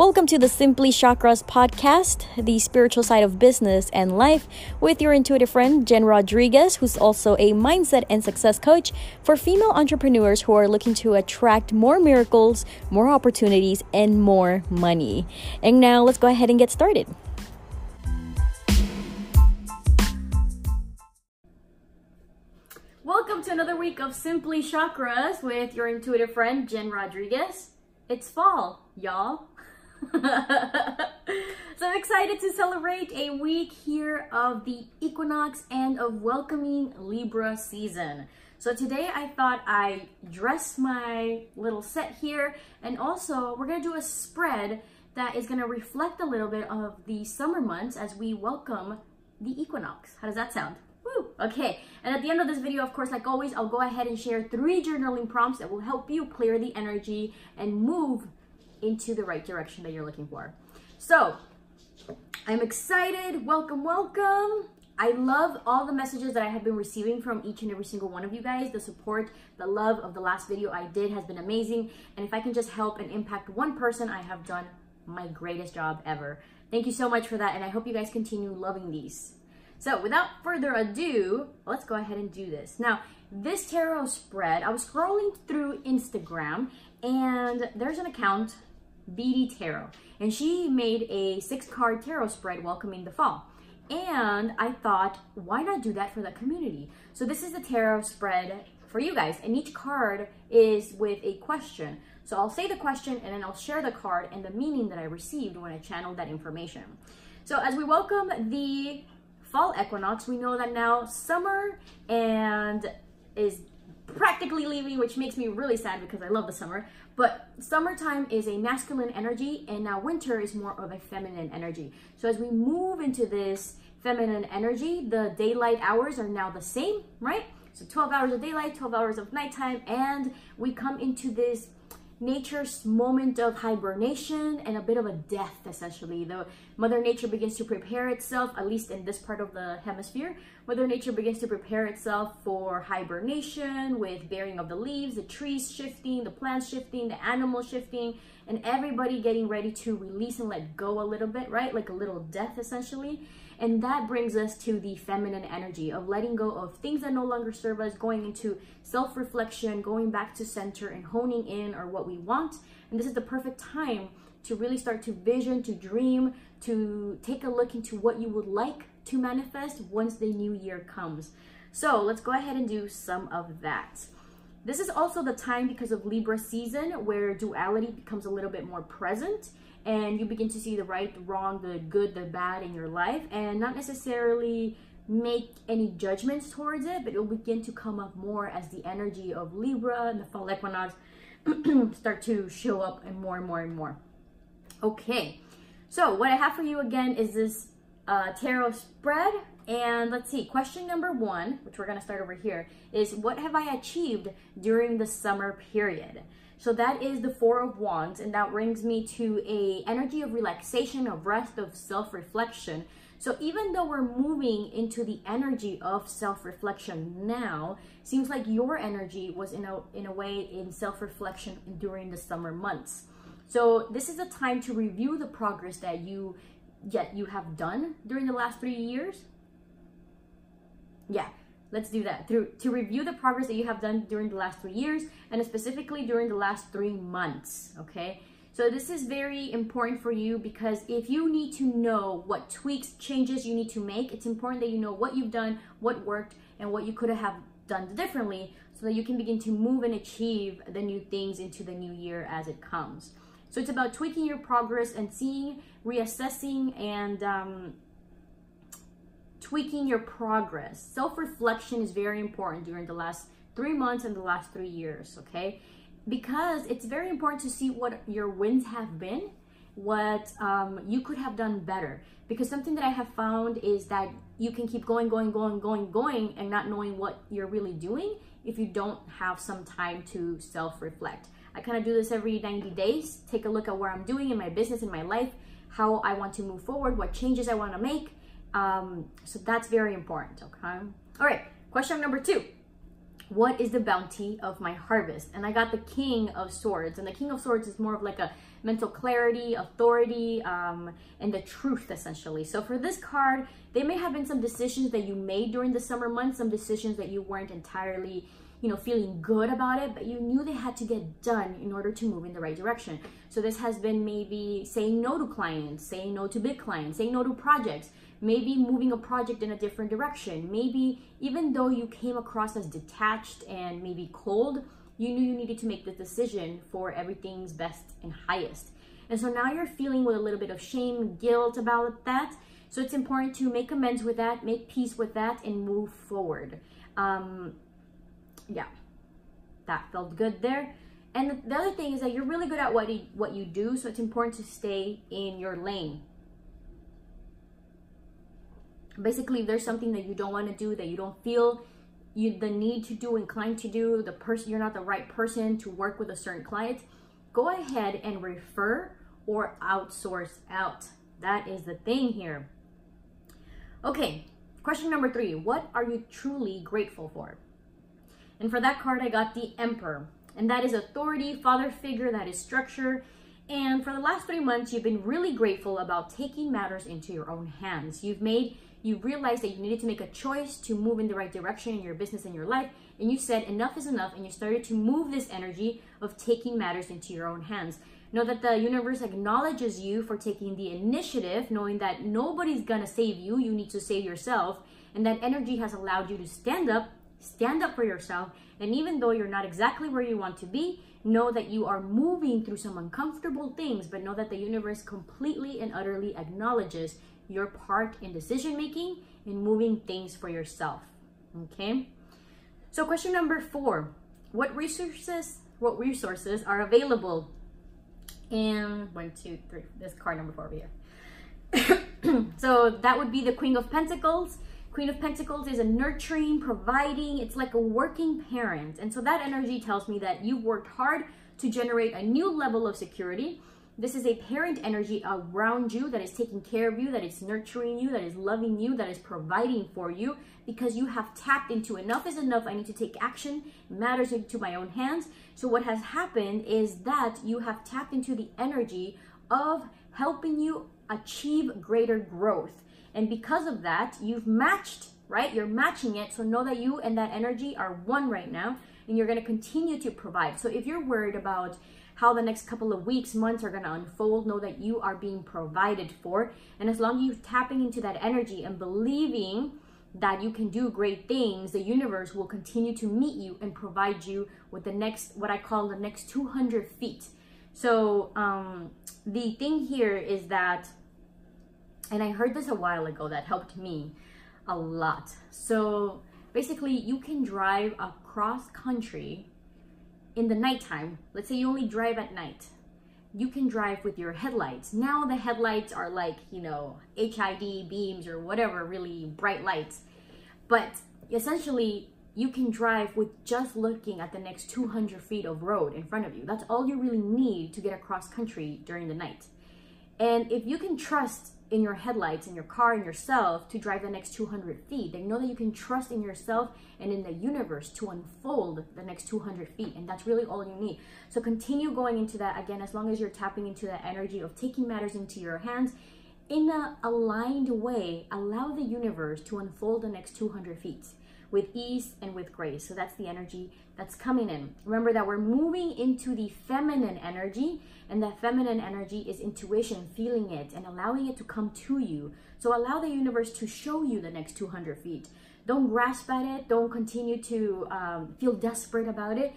Welcome to the Simply Chakras podcast, the spiritual side of business and life, with your intuitive friend, Jen Rodriguez, who's also a mindset and success coach for female entrepreneurs who are looking to attract more miracles, more opportunities, and more money. And now let's go ahead and get started. Welcome to another week of Simply Chakras with your intuitive friend, Jen Rodriguez. It's fall, y'all. so I'm excited to celebrate a week here of the equinox and of welcoming Libra season. So today I thought I dress my little set here and also we're gonna do a spread that is gonna reflect a little bit of the summer months as we welcome the equinox. How does that sound? Woo! Okay, and at the end of this video, of course, like always, I'll go ahead and share three journaling prompts that will help you clear the energy and move into the right direction that you're looking for. So I'm excited. Welcome, welcome. I love all the messages that I have been receiving from each and every single one of you guys. The support, the love of the last video I did has been amazing. And if I can just help and impact one person, I have done my greatest job ever. Thank you so much for that. And I hope you guys continue loving these. So without further ado, let's go ahead and do this. Now, this tarot spread, I was scrolling through Instagram and there's an account BD Tarot. And she made a six card tarot spread welcoming the fall. And I thought, why not do that for the community? So this is the tarot spread for you guys. And each card is with a question. So I'll say the question and then I'll share the card and the meaning that I received when I channeled that information. So as we welcome the fall equinox, we know that now summer and is practically leaving, which makes me really sad because I love the summer. But summertime is a masculine energy and now winter is more of a feminine energy. So as we move into this feminine energy, the daylight hours are now the same, right? So 12 hours of daylight, 12 hours of nighttime, and we come into this nature's moment of hibernation and a bit of a death essentially. The mother nature begins to prepare itself at least in this part of the hemisphere. Mother nature begins to prepare itself for hibernation with bearing of the leaves the trees shifting the plants shifting the animals shifting and everybody getting ready to release and let go a little bit right? Like a little death essentially and that brings us to the feminine energy of letting go of things that no longer serve us, going into self reflection, going back to center, and honing in on what we want. And this is the perfect time to really start to vision, to dream, to take a look into what you would like to manifest once the new year comes. So let's go ahead and do some of that. This is also the time because of Libra season where duality becomes a little bit more present and you begin to see the right, the wrong, the good, the bad in your life and not necessarily make any judgments towards it, but it will begin to come up more as the energy of Libra and the fall equinox start to show up and more and more and more. Okay, so what I have for you again is this uh, tarot spread. And let's see, question number one, which we're gonna start over here, is what have I achieved during the summer period? So that is the Four of Wands, and that brings me to a energy of relaxation, of rest, of self-reflection. So even though we're moving into the energy of self-reflection now, seems like your energy was in a in a way in self-reflection during the summer months. So this is a time to review the progress that you yet you have done during the last three years. Yeah, let's do that. Through to review the progress that you have done during the last three years and specifically during the last three months okay? So this is very important for you because if you need to know what tweaks changes you need to make it's important that you know what you've done what worked and what you could have done differently so that you can begin to move and achieve the new things into the new year as it comes. So it's about tweaking your progress and seeing reassessing and um, tweaking your progress. Self-reflection is very important during the last three months and the last three years, okay? Because it's very important to see what your wins have been, what um, you could have done better. Because something that I have found is that you can keep going, going, going, going, going, and not knowing what you're really doing if you don't have some time to self-reflect. I kind of do this every 90 days, take a look at where I'm doing in my business, in my life, how I want to move forward, what changes I want to make, um, so that's very important, okay? All right, question number two. what is the bounty of my harvest? And I got the King of Swords. And the King of Swords is more of like a mental clarity, authority, um, and the truth essentially. So for this card, there may have been some decisions that you made during the summer months, some decisions that you weren't entirely you know, feeling good about it, but you knew they had to get done in order to move in the right direction. So this has been maybe saying no to clients, saying no to big clients, saying no to projects, maybe moving a project in a different direction. Maybe even though you came across as detached and maybe cold, you knew you needed to make the decision for everything's best and highest. And so now you're feeling with a little bit of shame, guilt about that. So it's important to make amends with that, make peace with that, and move forward. Um, yeah, that felt good there. And the other thing is that you're really good at what you, what you do, so it's important to stay in your lane. Basically, if there's something that you don't want to do, that you don't feel you the need to do, inclined to do, the person you're not the right person to work with a certain client, go ahead and refer or outsource out. That is the thing here. Okay, question number three. What are you truly grateful for? And for that card, I got the Emperor. And that is authority, father figure, that is structure. And for the last three months, you've been really grateful about taking matters into your own hands. You've made, you realized that you needed to make a choice to move in the right direction in your business and your life. And you said enough is enough. And you started to move this energy of taking matters into your own hands. Know that the universe acknowledges you for taking the initiative, knowing that nobody's gonna save you. You need to save yourself. And that energy has allowed you to stand up Stand up for yourself. And even though you're not exactly where you want to be, know that you are moving through some uncomfortable things, but know that the universe completely and utterly acknowledges your part in decision making and moving things for yourself. Okay? So question number four, what resources, what resources are available? And one, two, three, this card number four over here. so that would be the Queen of Pentacles, Queen of Pentacles is a nurturing, providing, it's like a working parent. And so that energy tells me that you've worked hard to generate a new level of security. This is a parent energy around you that is taking care of you, that is nurturing you, that is loving you, that is providing for you because you have tapped into enough is enough. I need to take action, matters into my own hands. So what has happened is that you have tapped into the energy of helping you achieve greater growth. And because of that, you've matched, right? You're matching it. So know that you and that energy are one right now and you're going to continue to provide. So if you're worried about how the next couple of weeks, months are going to unfold, know that you are being provided for. And as long as you're tapping into that energy and believing that you can do great things, the universe will continue to meet you and provide you with the next, what I call the next 200 feet. So um, the thing here is that and I heard this a while ago that helped me a lot. So basically, you can drive across country in the nighttime. Let's say you only drive at night. You can drive with your headlights. Now the headlights are like, you know, HID beams or whatever, really bright lights. But essentially, you can drive with just looking at the next 200 feet of road in front of you. That's all you really need to get across country during the night. And if you can trust in your headlights, in your car, in yourself to drive the next 200 feet. They know that you can trust in yourself and in the universe to unfold the next 200 feet. And that's really all you need. So continue going into that again, as long as you're tapping into that energy of taking matters into your hands in a aligned way. Allow the universe to unfold the next 200 feet with ease and with grace. So that's the energy that's coming in. Remember that we're moving into the feminine energy, and that feminine energy is intuition, feeling it and allowing it to come to you. So allow the universe to show you the next 200 feet. Don't grasp at it. Don't continue to um, feel desperate about it.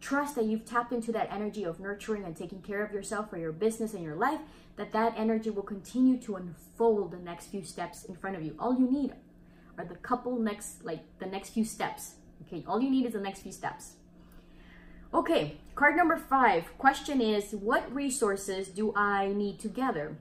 Trust that you've tapped into that energy of nurturing and taking care of yourself for your business and your life, that that energy will continue to unfold the next few steps in front of you. All you need are the couple next, like the next few steps. Okay, all you need is the next few steps. Okay, card number five. Question is, what resources do I need to gather?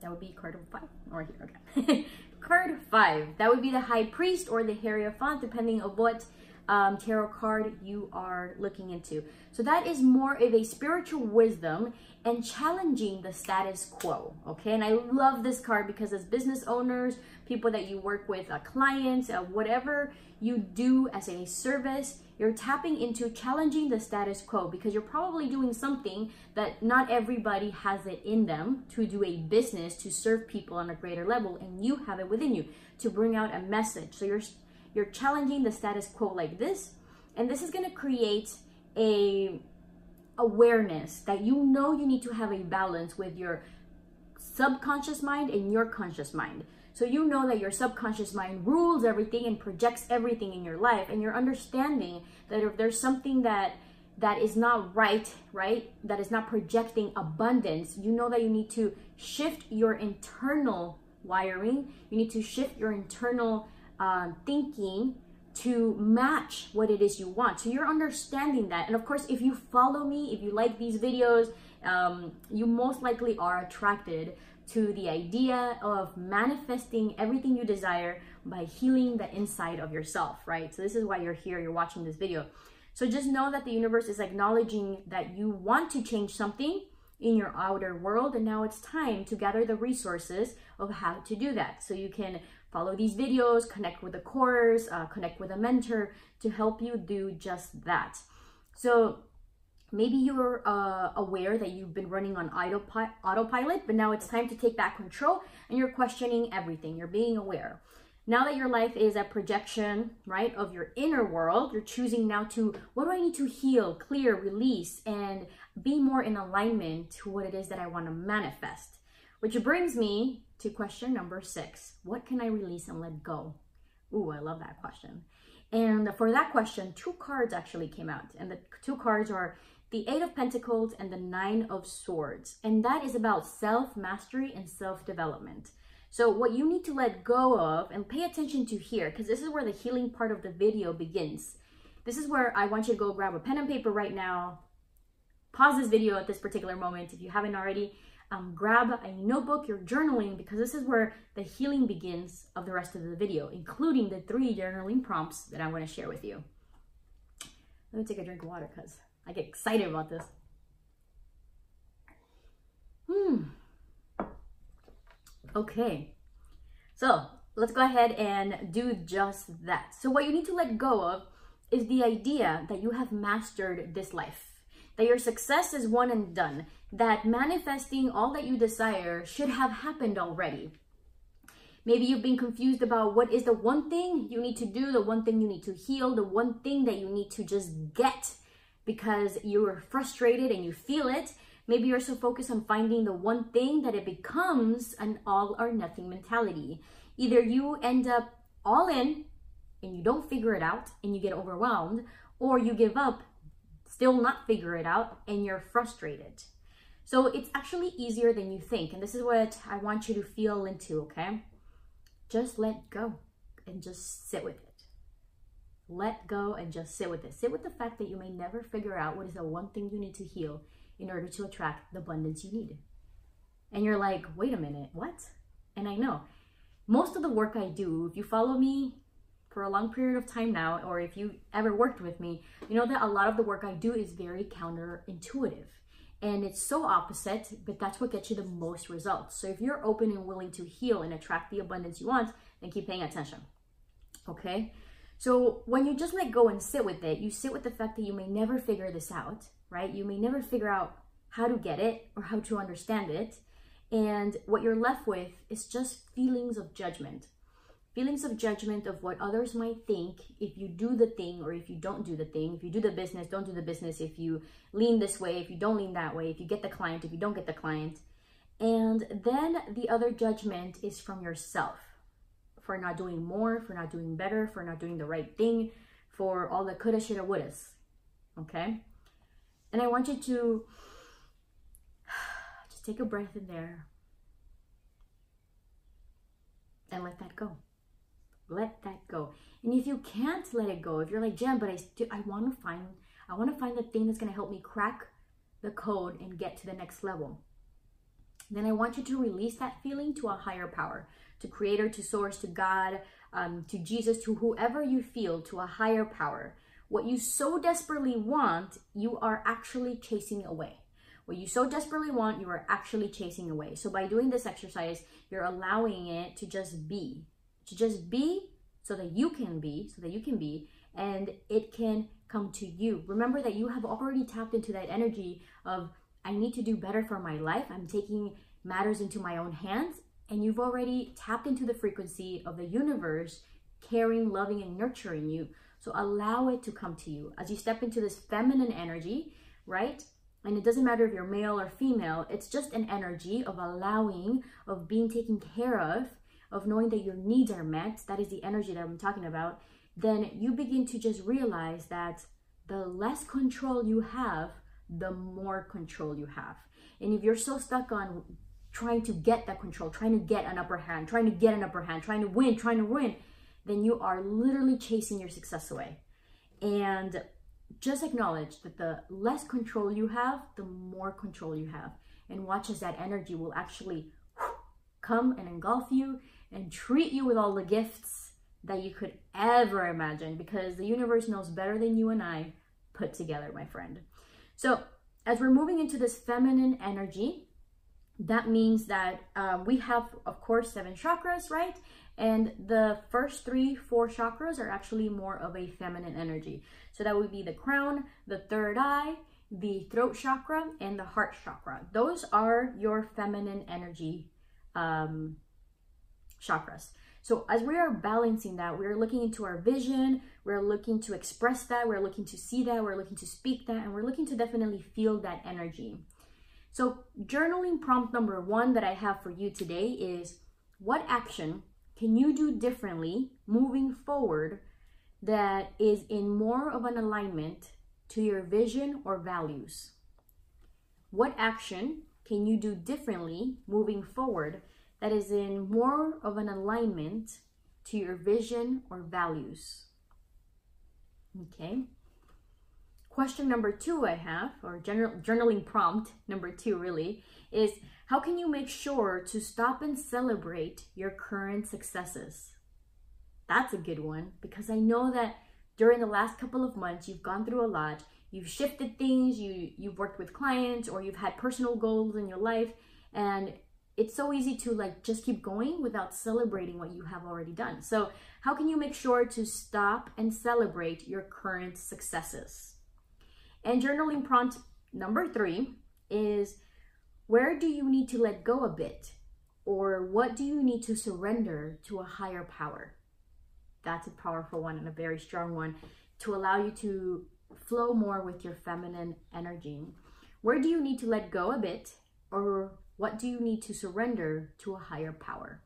That would be card number five. Or here, okay. card five. That would be the High Priest or the Hierophant, depending on what um, tarot card you are looking into. So that is more of a spiritual wisdom and challenging the status quo. Okay, and I love this card because as business owners, people that you work with, uh, clients, uh, whatever you do as a service, you're tapping into challenging the status quo because you're probably doing something that not everybody has it in them to do a business to serve people on a greater level and you have it within you to bring out a message. So you're you're challenging the status quo like this and this is going to create a awareness that you know you need to have a balance with your subconscious mind and your conscious mind. So you know that your subconscious mind rules everything and projects everything in your life and you're understanding that if there's something that that is not right, right? That is not projecting abundance, you know that you need to shift your internal wiring. You need to shift your internal uh, thinking to match what it is you want. So you're understanding that. And of course, if you follow me, if you like these videos, um, you most likely are attracted to the idea of manifesting everything you desire by healing the inside of yourself, right? So this is why you're here, you're watching this video. So just know that the universe is acknowledging that you want to change something in your outer world and now it's time to gather the resources of how to do that. So you can follow these videos, connect with a course, uh, connect with a mentor to help you do just that. So maybe you're uh, aware that you've been running on autopi autopilot, but now it's time to take back control and you're questioning everything. You're being aware. Now that your life is a projection, right, of your inner world, you're choosing now to, what do I need to heal, clear, release, and be more in alignment to what it is that I want to manifest. Which brings me to question number six. What can I release and let go? Ooh, I love that question. And for that question, two cards actually came out. And the two cards are the Eight of Pentacles and the Nine of Swords. And that is about self-mastery and self-development. So what you need to let go of and pay attention to here, because this is where the healing part of the video begins. This is where I want you to go grab a pen and paper right now. Pause this video at this particular moment if you haven't already um, grab a notebook, you're journaling, because this is where the healing begins of the rest of the video, including the three journaling prompts that I'm going to share with you. Let me take a drink of water because I get excited about this. Hmm. Okay. So let's go ahead and do just that. So what you need to let go of is the idea that you have mastered this life that your success is one and done, that manifesting all that you desire should have happened already. Maybe you've been confused about what is the one thing you need to do, the one thing you need to heal, the one thing that you need to just get because you're frustrated and you feel it. Maybe you're so focused on finding the one thing that it becomes an all or nothing mentality. Either you end up all in and you don't figure it out and you get overwhelmed, or you give up still not figure it out and you're frustrated. So it's actually easier than you think. And this is what I want you to feel into, okay? Just let go and just sit with it. Let go and just sit with it. Sit with the fact that you may never figure out what is the one thing you need to heal in order to attract the abundance you need. And you're like, wait a minute, what? And I know most of the work I do, if you follow me for a long period of time now, or if you ever worked with me, you know that a lot of the work I do is very counterintuitive. And it's so opposite, but that's what gets you the most results. So if you're open and willing to heal and attract the abundance you want, then keep paying attention. Okay? So when you just let go and sit with it, you sit with the fact that you may never figure this out, right? You may never figure out how to get it or how to understand it. And what you're left with is just feelings of judgment feelings of judgment of what others might think. If you do the thing or if you don't do the thing if you do the business don't do the business. If you lean this way if you don't lean that way if you get the client if you don't get the client. And then the other judgment is from yourself for not doing more for not doing better for not doing the right thing for all the coulda shoulda wouldas. Okay? And i want you to just take a breath in there and let that go let that go. And if you can't let it go, if you're like, Jen, but I, I want to find, I want to find the thing that's going to help me crack the code and get to the next level. Then I want you to release that feeling to a higher power, to creator, to source, to God, um, to Jesus, to whoever you feel, to a higher power. What you so desperately want, you are actually chasing away. What you so desperately want, you are actually chasing away. So by doing this exercise, you're allowing it to just be, to just be so that you can be, so that you can be, and it can come to you. Remember that you have already tapped into that energy of, I need to do better for my life. I'm taking matters into my own hands. And you've already tapped into the frequency of the universe caring, loving, and nurturing you. So allow it to come to you as you step into this feminine energy, right? And it doesn't matter if you're male or female, it's just an energy of allowing, of being taken care of, of knowing that your needs are met. That is the energy that I'm talking about. Then you begin to just realize that the less control you have, the more control you have. And if you're so stuck on trying to get that control, trying to get an upper hand, trying to get an upper hand, trying to win, trying to win, then you are literally chasing your success away. And just acknowledge that the less control you have, the more control you have. And watch as that energy will actually come and engulf you and treat you with all the gifts that you could ever imagine because the universe knows better than you and I put together, my friend. So, as we're moving into this feminine energy, that means that um, we have, of course, seven chakras, right? And the first three, four chakras are actually more of a feminine energy. So that would be the crown, the third eye, the throat chakra, and the heart chakra. Those are your feminine energy um, chakras. So as we are balancing that, we're looking into our vision, we're looking to express that, we're looking to see that, we're looking to speak that, and we're looking to definitely feel that energy. So journaling prompt number one that I have for you today is what action can you do differently moving forward that is in more of an alignment to your vision or values? What action can you do differently moving forward that is in more of an alignment to your vision or values? Okay. Question number two I have, or general, journaling prompt number two really, is how can you make sure to stop and celebrate your current successes? That's a good one because I know that during the last couple of months you've gone through a lot. You've shifted things, you you've worked with clients or you've had personal goals in your life and it's so easy to like just keep going without celebrating what you have already done. So, how can you make sure to stop and celebrate your current successes? And journaling prompt number 3 is where do you need to let go a bit? Or what do you need to surrender to a higher power? That's a powerful one and a very strong one to allow you to flow more with your feminine energy. Where do you need to let go a bit? Or what do you need to surrender to a higher power?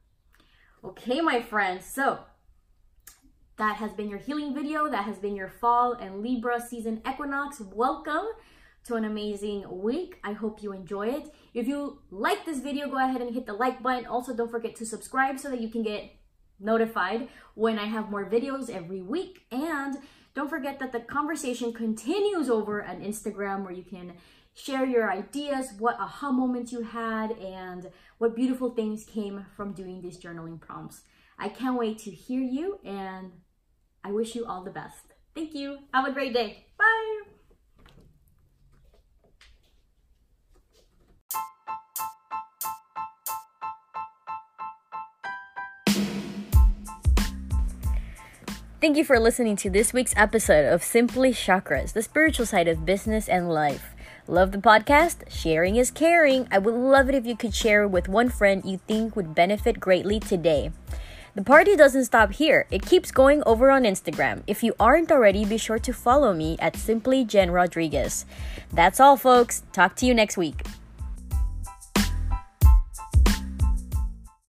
Okay, my friends, so that has been your healing video. That has been your fall and Libra season equinox. Welcome to an amazing week. I hope you enjoy it. If you like this video, go ahead and hit the like button. Also, don't forget to subscribe so that you can get notified when I have more videos every week. And don't forget that the conversation continues over on Instagram where you can share your ideas, what aha moments you had, and what beautiful things came from doing these journaling prompts. I can't wait to hear you and I wish you all the best. Thank you. Have a great day. Bye. Thank you for listening to this week's episode of Simply Chakras, the spiritual side of business and life. Love the podcast? Sharing is caring. I would love it if you could share with one friend you think would benefit greatly today. The party doesn't stop here. It keeps going over on Instagram. If you aren't already, be sure to follow me at Simply Jen Rodriguez. That's all, folks. Talk to you next week.